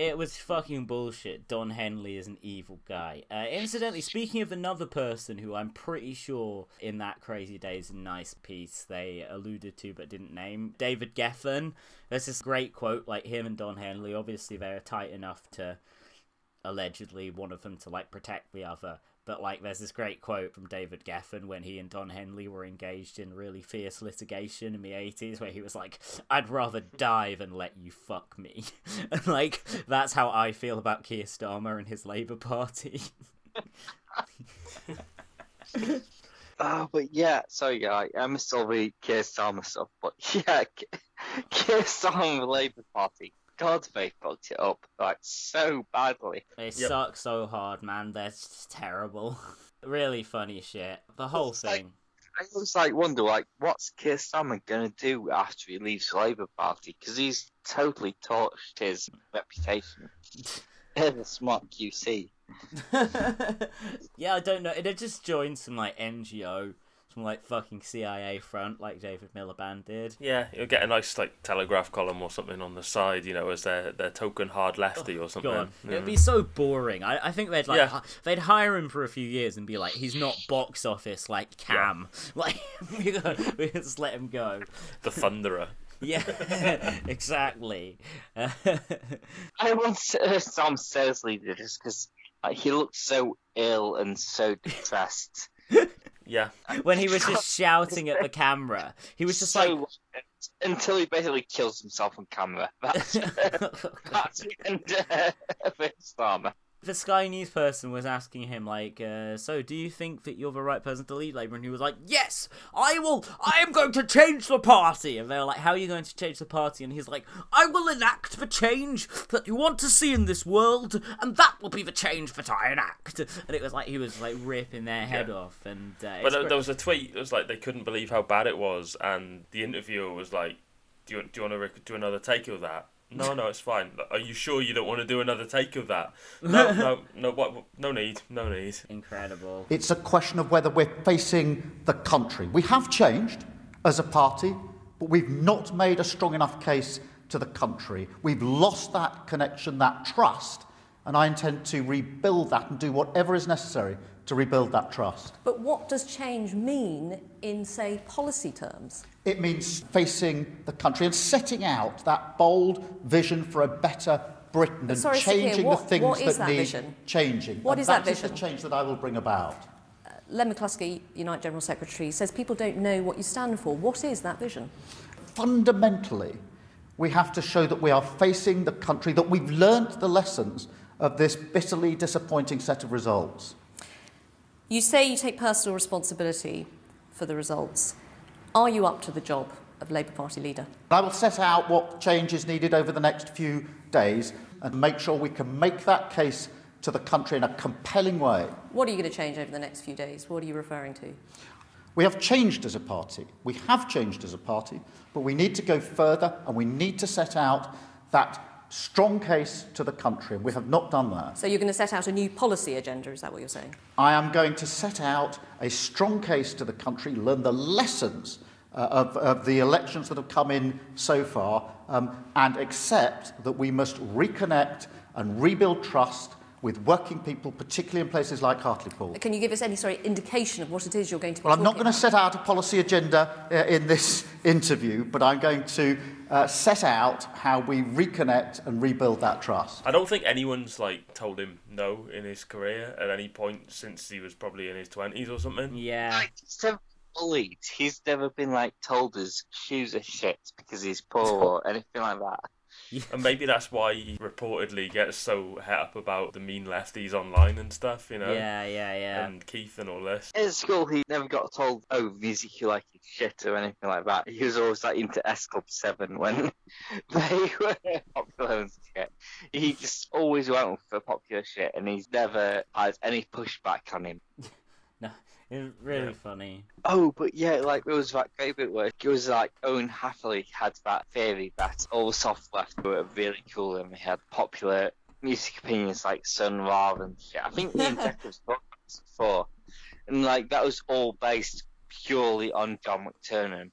It was fucking bullshit. Don Henley is an evil guy. Uh, incidentally, speaking of another person who I'm pretty sure in that Crazy Days and Nights piece they alluded to but didn't name, David Geffen. There's this great quote, like him and Don Henley. Obviously, they're tight enough to allegedly one of them to like protect the other. But like, there's this great quote from David Geffen when he and Don Henley were engaged in really fierce litigation in the 80s, where he was like, "I'd rather die than let you fuck me," and like that's how I feel about Keir Starmer and his Labour Party. Oh, but yeah, sorry, yeah, I'm still the Keir Starmer stuff, but yeah, Keir Starmer, the Labour Party, God, they fucked it up like so badly. They Yep. suck so hard, man. They're just terrible. really funny shit. The whole It's like- thing. I always like wonder, like, what's Keir Starmer gonna do after he leaves the Labour Party? Because he's totally torched his reputation as a smart QC. yeah, I don't know. It just joined some like NGO, some like fucking CIA front, like David Miliband did. Yeah, you'll get a nice like telegraph column or something on the side, you know, as their their token hard lefty oh, or something. God, Yeah. it'd be so boring. I, I think they'd like Yeah. hi- they'd hire him for a few years and be like, he's not box office like Cam. Like we gotta- we just let him go. the Thunderer. Yeah, exactly. I once heard Sam Sersley did this because like, he looked so ill and so depressed. Yeah, when he was just shouting at the camera, he was just like, until he basically kills himself on camera. That's that's the end of Keir Starmer. The Sky News person was asking him like, uh, "So, do you think that you're the right person to lead Labour?" And he was like, "Yes, I will. I am going to change the party." And they were like, "How are you going to change the party?" And he's like, "I will enact the change that you want to see in this world, and that will be the change that I enact." And it was like he was like ripping their head Yeah. off. And uh, but there, there was a tweet. It was like they couldn't believe how bad it was, and the interviewer was like, "Do you do you want to rec- do another take of that?" No, no, it's fine. Are you sure you don't want to do another take of that? No, no, no. What? No need. No need. incredible. It's a question of whether we're facing the country. We have changed as a party, but we've not made a strong enough case to the country. We've lost that connection, that trust, and I intend to rebuild that and do whatever is necessary to rebuild that trust. But what does change mean in, say, policy terms? It means facing the country and setting out that bold vision for a better Britain and sorry, changing what- the things what is that that need vision? changing. What and is that That is the change that I will bring about. Uh, Len McCluskey, Unite General Secretary, says people don't know what you stand for. What is that vision? fundamentally, we have to show that we are facing the country, that we've learnt the lessons of this bitterly disappointing set of results. You say you take personal responsibility for the results. Are you up to the job of Labour Party leader? I will set out what change is needed over the next few days and make sure we can make that case to the country in a compelling way. What are you going to change over the next few days? What are you referring to? We have changed as a party. We have changed as a party, but we need to go further and we need to set out that strong case to the country. We have not done that. So you're going to set out a new policy agenda, is that what you're saying? I am going to set out a strong case to the country, learn the lessons uh, of, of the elections that have come in so far, um, and accept that we must reconnect and rebuild trust with working people, particularly in places like Hartlepool. Can you give us any sorry indication of what it is you're going to? Be well, I'm not going to set out a policy agenda uh, in this interview, but I'm going to uh, set out how we reconnect and rebuild that trust. I don't think anyone's like told him no in his career at any point since he was probably in his twenties or something. Yeah. Like, he's never bullied. He's never been like told his shoes are shit because he's poor or anything like that. And maybe that's why he reportedly gets so het up about the mean lefties online and stuff, you know. Yeah, yeah, yeah. And Keith and all this. In school, he never got told, "Oh, music you like is shit" or anything like that. He was always like into S Club Seven when they were popular and shit. He just always went for popular shit, and he's never had any pushback on him. no, it's really Yeah. funny. Oh, but yeah, like there was that great bit where it was like Owen Hatherley had that theory that all the soft left were really cool and they had popular music opinions like Sun Ra and shit. I think me and Jack was talking about this before, and like that was all based purely on John McTernan.